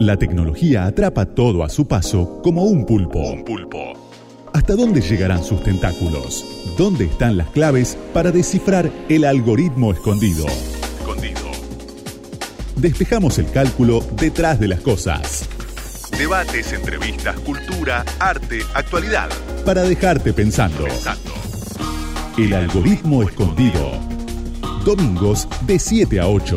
La tecnología atrapa todo a su paso como un pulpo. Un pulpo. ¿Hasta dónde llegarán sus tentáculos? ¿Dónde están las claves para descifrar el algoritmo escondido? Escondido. Despejamos el cálculo detrás de las cosas. Debates, entrevistas, cultura, arte, actualidad. Para dejarte pensando. pensando. El algoritmo escondido. Domingos de 7 a 8.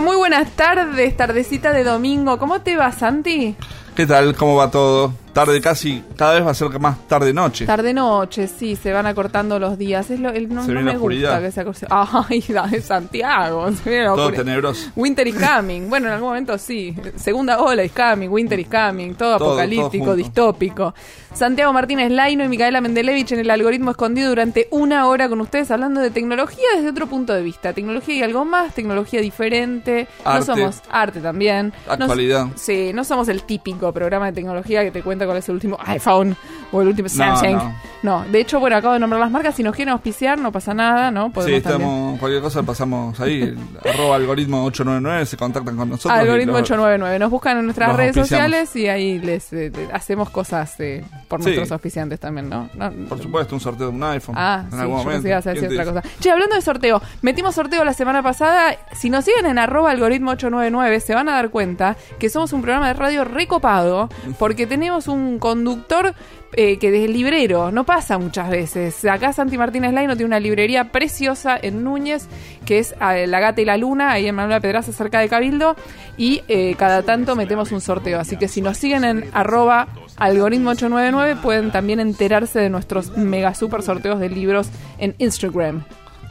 Muy buenas tardes, tardecita de domingo. ¿Cómo te va, Santi? ¿Qué tal? ¿Cómo va todo? Tarde casi, cada vez va a ser más tarde-noche. Tarde-noche, sí, se van acortando los días. Es lo, el, no, no me gusta que se acorte. Ay, la de Santiago. todo tenebroso. Winter is coming. Bueno, en algún momento sí. Segunda ola is coming, winter is coming. Todo, apocalíptico, distópico. Santiago Martínez Laino y Micaela Mendelevich en el algoritmo escondido durante una hora con ustedes hablando de tecnología desde otro punto de vista. Tecnología y algo más, tecnología diferente. Arte. No somos arte también. Actualidad. sí, no somos el típico programa de tecnología que te cuenta cuál es el último iPhone o el último Samsung. No, de hecho, bueno, acabo de nombrar las marcas. Si nos quieren auspiciar, no pasa nada, ¿no? sí, estamos, cualquier cosa pasamos ahí. arroba algoritmo 899, se contactan con nosotros. Algoritmo 899. Nos buscan en nuestras redes sociales y ahí les eh, hacemos cosas eh, por nuestros auspiciantes también, ¿no? Por supuesto, un sorteo de un iPhone. Ah, en sí, algún momento. a decir otra cosa. Che, hablando de sorteo, metimos sorteo la semana pasada. Si nos siguen en arroba algoritmo 899, se van a dar cuenta que somos un programa de radio recopado porque tenemos un conductor eh, que el librero, no pasa muchas veces. Acá Santi Martínez Laino tiene una librería preciosa en Núñez, que es eh, La Gata y la Luna, ahí en Manuela Pedraza, cerca de Cabildo, y eh, cada tanto metemos un sorteo. Así que si nos siguen en arroba algoritmo 899 pueden también enterarse de nuestros mega super sorteos de libros en Instagram.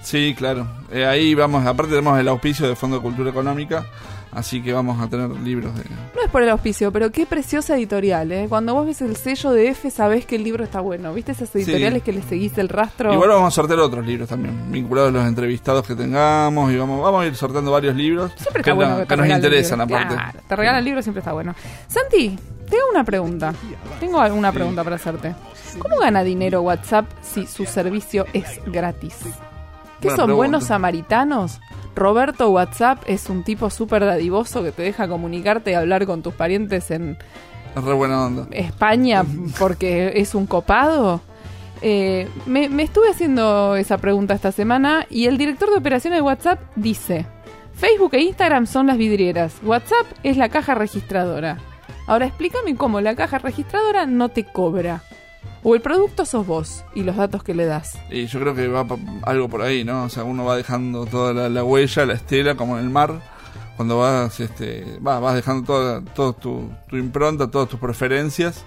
Sí, claro. ahí vamos, aparte tenemos el auspicio de Fondo de Cultura Económica Así que vamos a tener libros de... No es por el auspicio, pero qué preciosa editorial, ¿eh? Cuando vos ves el sello de F sabés que el libro está bueno. ¿Viste esas editoriales que le seguís el rastro? Igual vamos a sortear otros libros también, vinculados a los entrevistados que tengamos y vamos, vamos a ir sorteando varios libros siempre que, bueno que, nos interesan aparte. te regalan libros siempre está bueno. Santi, tengo una pregunta. Tengo alguna pregunta para hacerte. ¿Cómo gana dinero WhatsApp si su servicio es gratis? ¿Qué son buenos samaritanos? Roberto WhatsApp es un tipo súper dadivoso que te deja comunicarte y hablar con tus parientes en España porque es un copado. Eh, me, me, estuve haciendo esa pregunta esta semana y el director de operaciones de WhatsApp dice, Facebook e Instagram son las vidrieras, WhatsApp es la caja registradora. Ahora explícame cómo la caja registradora no te cobra. O el producto sos vos y los datos que le das. Y yo creo que va algo por ahí, ¿no? O sea, uno va dejando toda la, huella, la estela, como en el mar. Cuando vas, este, vas, vas dejando toda, todo tu, impronta, todas tus preferencias.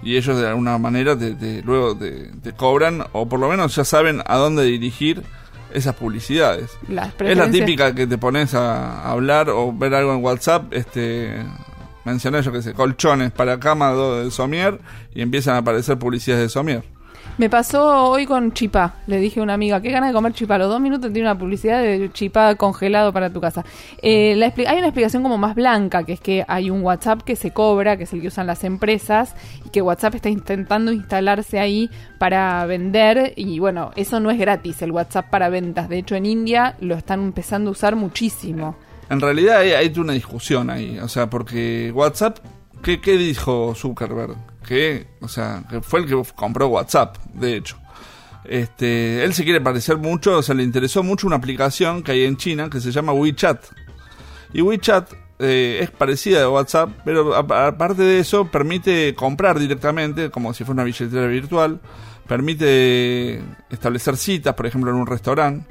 Y ellos de alguna manera te, luego te, cobran, o por lo menos ya saben a dónde dirigir esas publicidades. es la típica que te pones a hablar o ver algo en WhatsApp, este mencioné yo que sé, colchones para cama de Somier y empiezan a aparecer publicidades de Somier. Me pasó hoy con chipá. Le dije a una amiga, qué ganas de comer chipá. Los dos minutos tiene una publicidad de chipá congelado para tu casa. Eh, hay una explicación como más blanca, que es que hay un WhatsApp que se cobra, que es el que usan las empresas, y que WhatsApp está intentando instalarse ahí para vender. Y bueno, eso no es gratis, el WhatsApp para ventas. De hecho, en India lo están empezando a usar muchísimo. En realidad hay, una discusión ahí, o sea, porque WhatsApp, ¿qué, ¿qué, dijo Zuckerberg? Que, o sea, que fue el que compró WhatsApp, de hecho. Este, él se quiere parecer mucho, o sea, le interesó mucho una aplicación que hay en China que se llama WeChat. Y WeChat eh, es parecida a WhatsApp, pero aparte de eso permite comprar directamente, como si fuera una billetera virtual, permite establecer citas, por ejemplo, en un restaurante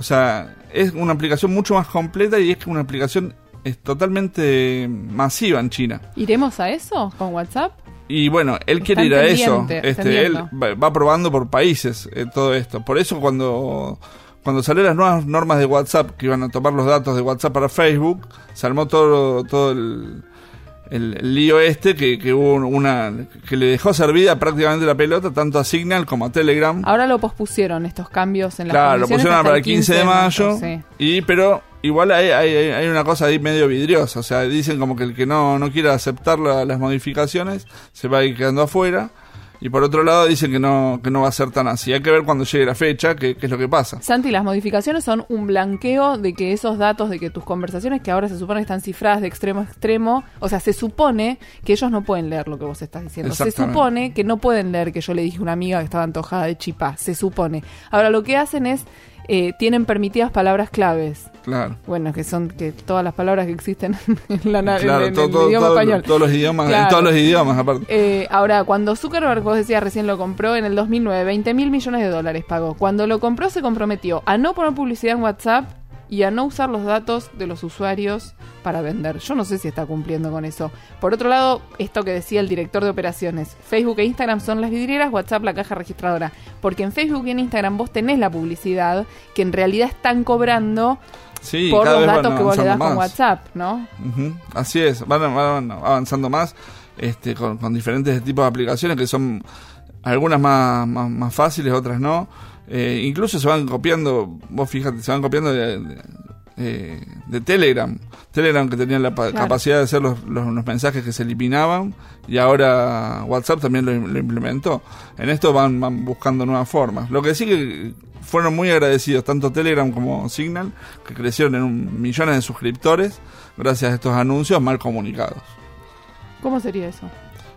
o sea, es una aplicación mucho más completa y es una aplicación es totalmente masiva en China. ¿Iremos a eso con WhatsApp? Y bueno, él quiere ir a eso. Este, él va, probando por países eh, todo esto. Por eso cuando cuando salieron las nuevas normas de WhatsApp que iban a tomar los datos de WhatsApp para Facebook, se armó todo todo el el, lío este que, que, hubo una que le dejó servida prácticamente la pelota tanto a Signal como a Telegram. Ahora lo pospusieron estos cambios en la Claro, lo pusieron para el 15 de mayo. Y pero igual hay, hay, hay, una cosa ahí medio vidriosa, o sea, dicen como que el que no no quiera aceptar las modificaciones se va a ir quedando afuera. Y por otro lado dicen que no, que no va a ser tan así. Hay que ver cuando llegue la fecha qué, qué es lo que pasa. Santi, las modificaciones son un blanqueo de que esos datos, de que tus conversaciones, que ahora se supone que están cifradas de extremo a extremo, o sea, se supone que ellos no pueden leer lo que vos estás diciendo. Se supone que no pueden leer que yo le dije a una amiga que estaba antojada de chipá. Se supone. Ahora, lo que hacen es, eh, tienen permitidas palabras claves. Claro. Bueno, que son que todas las palabras que existen en, la, en- Claro, en todo- el todo- idioma todo- español. todos los idiomas, en todos los idiomas aparte. Eh, ahora, cuando Zuckerberg, vos decías recién lo compró en el 2009, 20 mil millones de dólares pagó. Cuando lo compró se comprometió a no poner publicidad en WhatsApp y a no usar los datos de los usuarios para vender. Yo no sé si está cumpliendo con eso. Por otro lado, esto que decía el director de operaciones, Facebook e Instagram son las vidrieras, WhatsApp la caja registradora. Porque en Facebook y en Instagram vos tenés la publicidad que en realidad están cobrando Sí, por los datos que vos le das con. WhatsApp, ¿no? Ujú, Así es, van, van avanzando más este, con, con diferentes tipos de aplicaciones que son algunas más, más, más fáciles, otras no. Eh, incluso se van copiando, vos fíjate, se van copiando de, de, de Telegram. Telegram que tenía la Claro. capacidad de hacer los, los, los mensajes que se eliminaban y ahora WhatsApp también lo, lo implementó. En esto van, van buscando nuevas formas. Lo que sí que fueron muy agradecidos tanto Telegram como Signal, que crecieron en un, millones de suscriptores gracias a estos anuncios mal comunicados. ¿Cómo sería eso?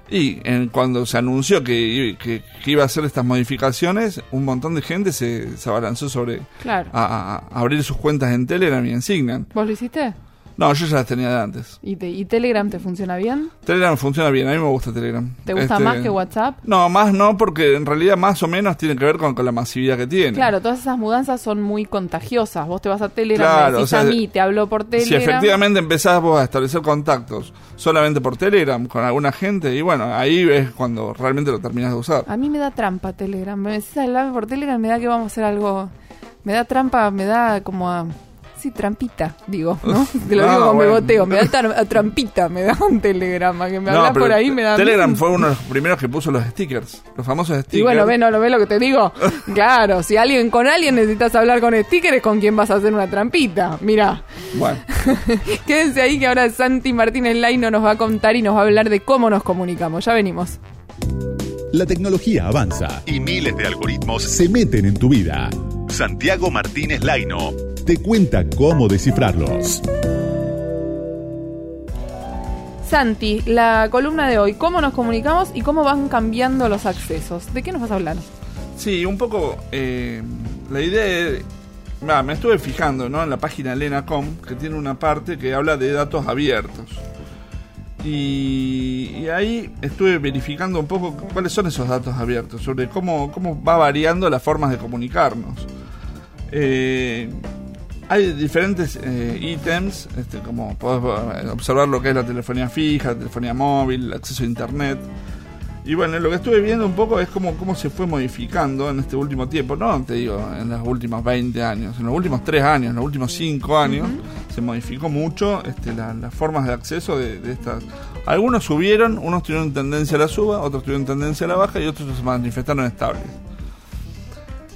Y en, cuando se anunció que, que- que iba a hacer estas modificaciones, un montón de gente se, se abalanzó sobre Claro. a, a- a abrir sus cuentas en Telegram y en Signal. ¿Vos lo hiciste? No, yo ya las tenía de antes. ¿Y, te- ¿Y Telegram te funciona bien? Telegram funciona bien, a mí me gusta Telegram. ¿Te gusta Este, más que WhatsApp? No, más no, porque en realidad más o menos tiene que ver con, con la masividad que tiene. Claro, todas esas mudanzas son muy contagiosas. Vos te vas a Telegram, Claro, me decís o sea, a mí, te hablo por Telegram. Si efectivamente empezás vos a establecer contactos solamente por Telegram con alguna gente, y bueno, ahí es cuando realmente lo terminás de usar. A mí me da trampa Telegram. Me decís hablarme por Telegram, me da que vamos a hacer algo... Me da trampa, me da como a... Sí, trampita, digo, ¿no? Te lo No, digo con bueno. beboteo. Me da trampita, me da un telegrama. Que me No, hablas por ahí, me da... Telegram fue uno de los primeros que puso los stickers, los famosos stickers. Y bueno, ve, no lo ve lo que te digo. Claro, si alguien con alguien necesitas hablar con stickers, ¿con quién vas a hacer una trampita? Mira. Bueno, Quédense ahí que ahora Santi Martínez Laino nos va a contar y nos va a hablar de cómo nos comunicamos. Ya venimos. La tecnología avanza y miles de algoritmos se meten en tu vida. Santiago Martínez Laino te cuenta cómo descifrarlos. Santi, la columna de hoy, cómo nos comunicamos y cómo van cambiando los accesos. ¿De qué nos vas a hablar? sí, un poco eh, la idea es... va, me estuve fijando ¿no? en la página Lenacom, que tiene una parte que habla de datos abiertos. Y, y ahí estuve verificando un poco cuáles son esos datos abiertos, sobre cómo, cómo va variando las formas de comunicarnos. Eh, hay diferentes eh, ítems, este, como podés observar lo que es la telefonía fija, la telefonía móvil, el acceso a internet. Y bueno, lo que estuve viendo un poco es cómo, cómo se fue modificando en este último tiempo. No te digo en los últimos 20 años, en los últimos 3 años, en los últimos 5 años, se modificó mucho este, la- las formas de acceso de, de estas. Algunos subieron, unos tuvieron tendencia a la suba, otros tuvieron tendencia a la baja y otros se manifestaron estables.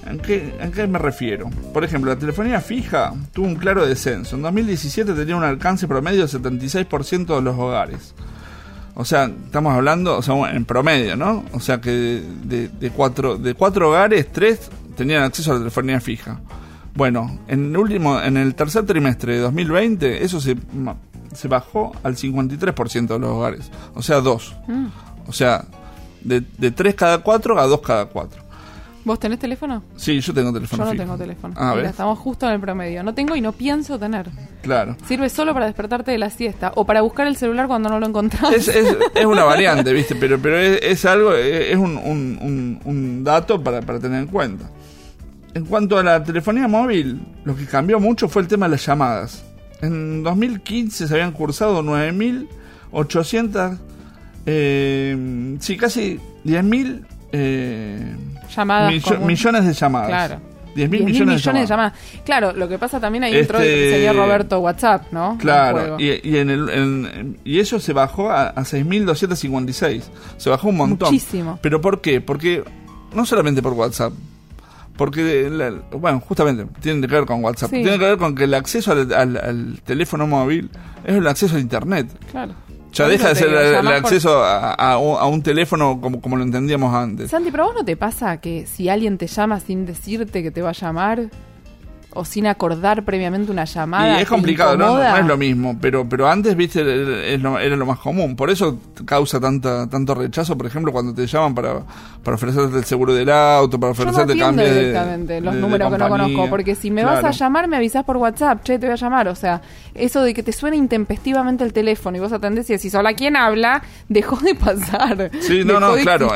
¿En qué, ¿En qué me refiero? Por ejemplo, la telefonía fija tuvo un claro descenso. En 2017 tenía un alcance promedio del 76% de los hogares. O sea, estamos hablando, o sea, en promedio, ¿no? O sea que de, de- de cuatro, de cuatro hogares, tres tenían acceso a la telefonía fija. Bueno, en el último, en el tercer trimestre de 2020, eso se, se bajó al 53% de los hogares. O sea, dos. Mm. O sea, de, de tres cada cuatro a dos cada cuatro. ¿Vos tenés teléfono? Sí, yo tengo Yo teléfono no fijo. tengo teléfono. Ah, estamos justo en el promedio. No tengo y no pienso tener. Claro. Sirve solo para despertarte de la siesta o para buscar el celular cuando no lo encontrás. Es, es, es una variante, ¿viste? Pero, pero es, es algo, es es un, un, un- un dato para, para tener en cuenta. En cuanto a la telefonía móvil, lo que cambió mucho fue el tema de las llamadas. En 2015 se habían cursado 9.800, eh, sí, casi 10.000 eh, Llamadas millo- comunes. millones de llamadas. Claro. 10.000 10.000 millones, de llamadas. Claro, lo que pasa también ahí Este- señor Roberto WhatsApp, ¿no? Claro, y, y, en el, en- y eso se bajó a, a 6.256. Se bajó un montón. Muchísimo. ¿Pero por qué? Porque no solamente por WhatsApp. Porque, la- bueno, justamente, tiene que ver con WhatsApp. Sí. Tiene que ver con que el acceso al, al- al teléfono móvil es el acceso a Internet. Claro. Ya deja de ser el, acceso a, un teléfono como, como lo entendíamos antes. Santi, pero vos no te pasa que si alguien te llama sin decirte que te va a llamar, o sin acordar previamente una llamada. Y es complicado, ¿no? ¿no? es lo mismo, pero pero antes, viste, era lo más común. Por eso causa tanta tanto rechazo, por ejemplo, cuando te llaman para, para ofrecerte el seguro del auto, para ofrecerte Yo no directamente los números que no conozco, porque si me vas a llamar, me avisas por WhatsApp, che, te voy a llamar. O sea, eso de que te suene intempestivamente el teléfono y vos atendés y decís, hola, ¿quién habla? Dejó de pasar. Sí, no, no, claro.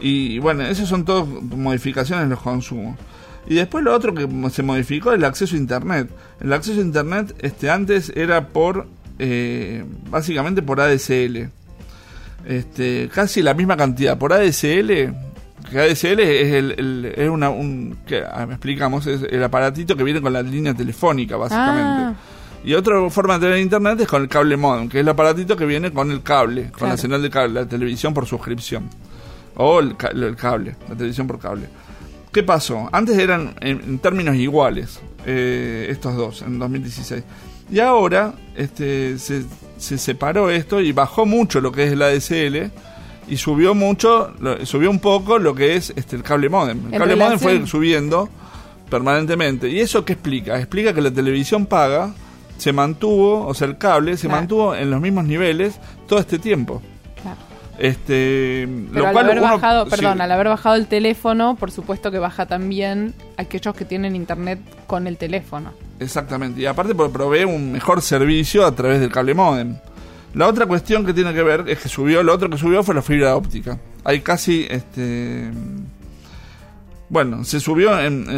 Y bueno, esas son todas modificaciones en los consumos. Y después lo otro que se modificó es el acceso a Internet. El acceso a Internet este, antes era por, eh, básicamente por ADSL. Este, casi la misma cantidad. Por ADSL, que ADSL es, el, es una, un, que, ah, explicamos, es el aparatito que viene con la línea telefónica, básicamente. Ah. Y otra forma de tener internet es con el cable modem, que es el aparatito que viene con el cable, con la señal de cable, la televisión por suscripción. O el cable, la televisión por cable. ¿Qué pasó? Antes eran en, términos iguales eh, estos dos, en 2016. Y ahora este, se, separó esto y bajó mucho lo que es la ADSL y subió mucho, subió un poco lo que es este, el cable modem. El cable modem fue subiendo permanentemente. ¿Y eso qué explica? Explica que la televisión paga se mantuvo, o sea, el cable se mantuvo en los mismos niveles todo este tiempo. Este, Pero al haber bajado, perdón, al haber bajado el teléfono, por supuesto que baja también aquellos que tienen internet con el teléfono. Exactamente, y aparte porque provee un mejor servicio a través del cable modem. La otra cuestión que tiene que ver es que subió, lo otro que subió fue la fibra óptica. Hay casi este bueno, se subió en,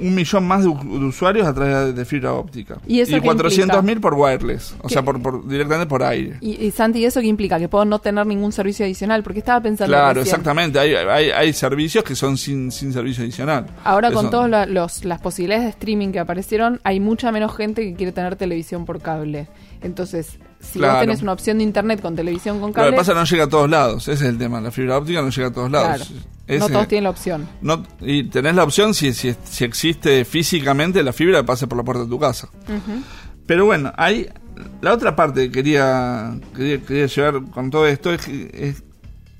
un millón más de, usuarios a través de, fibra óptica. Y, y 400.000 por wireless, o sea, por, directamente por aire. Y, Santi, ¿y eso qué implica? Que puedo no tener ningún servicio adicional, porque estaba pensando... Claro, exactamente, hay, hay, servicios que son sin, sin servicio adicional. Ahora con todas las posibilidades de streaming que aparecieron, hay mucha menos gente que quiere tener televisión por cable. Entonces, si vos tenés una opción de internet con televisión con cable. Lo que pasa no llega a todos lados, ese es el tema. La fibra óptica no llega a todos lados. No todos tienen la opción. No, y tenés la opción si, si, si, existe físicamente la fibra que pase por la puerta de tu casa. Pero bueno, hay. La otra parte que quería, quería, llevar con todo esto es, es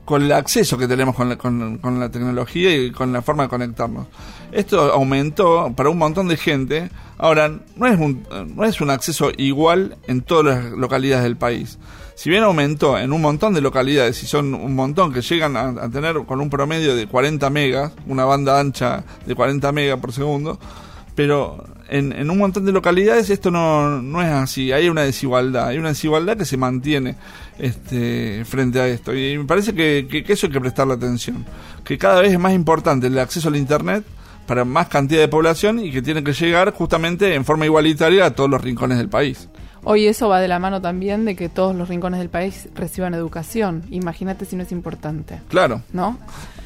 con el acceso que tenemos con la, con, la tecnología y con la forma de conectarnos. Esto aumentó para un montón de gente. Ahora, no es un, no es un acceso igual en todas las localidades del país. Si bien aumentó en un montón de localidades, y son un montón que llegan a, tener con un promedio de 40 megas, una banda ancha de 40 megas por segundo, pero en, un montón de localidades esto no, es así, hay una desigualdad, hay una desigualdad que se mantiene este, frente a esto. Y me parece que, que, eso hay que prestarle atención, que cada vez es más importante el acceso al Internet para más cantidad de población y que tiene que llegar justamente en forma igualitaria a todos los rincones del país. Hoy eso va de la mano también de que todos los rincones del país reciban educación. Imagínate si no es importante. Claro. ¿No?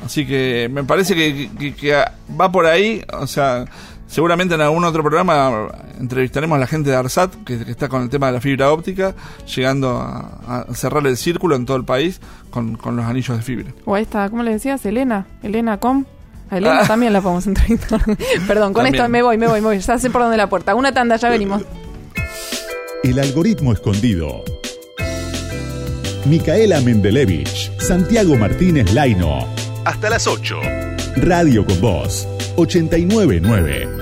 Así que me parece que, que va por ahí, o sea, Seguramente en algún otro programa entrevistaremos a la gente de ARSAT, que, está con el tema de la fibra óptica, llegando a, cerrar el círculo en todo el país con, los anillos de fibra. O ahí está, ¿cómo le decías? Elena, Elena Com. A Elena ah. también la podemos entrevistar. Perdón, con esto me voy, me voy, me voy. Ya sé por dónde la puerta. Una tanda, ya venimos. El algoritmo escondido. Micaela Mendelevich, Santiago Martínez Laino. Hasta las 8. Radio con Voz, 899.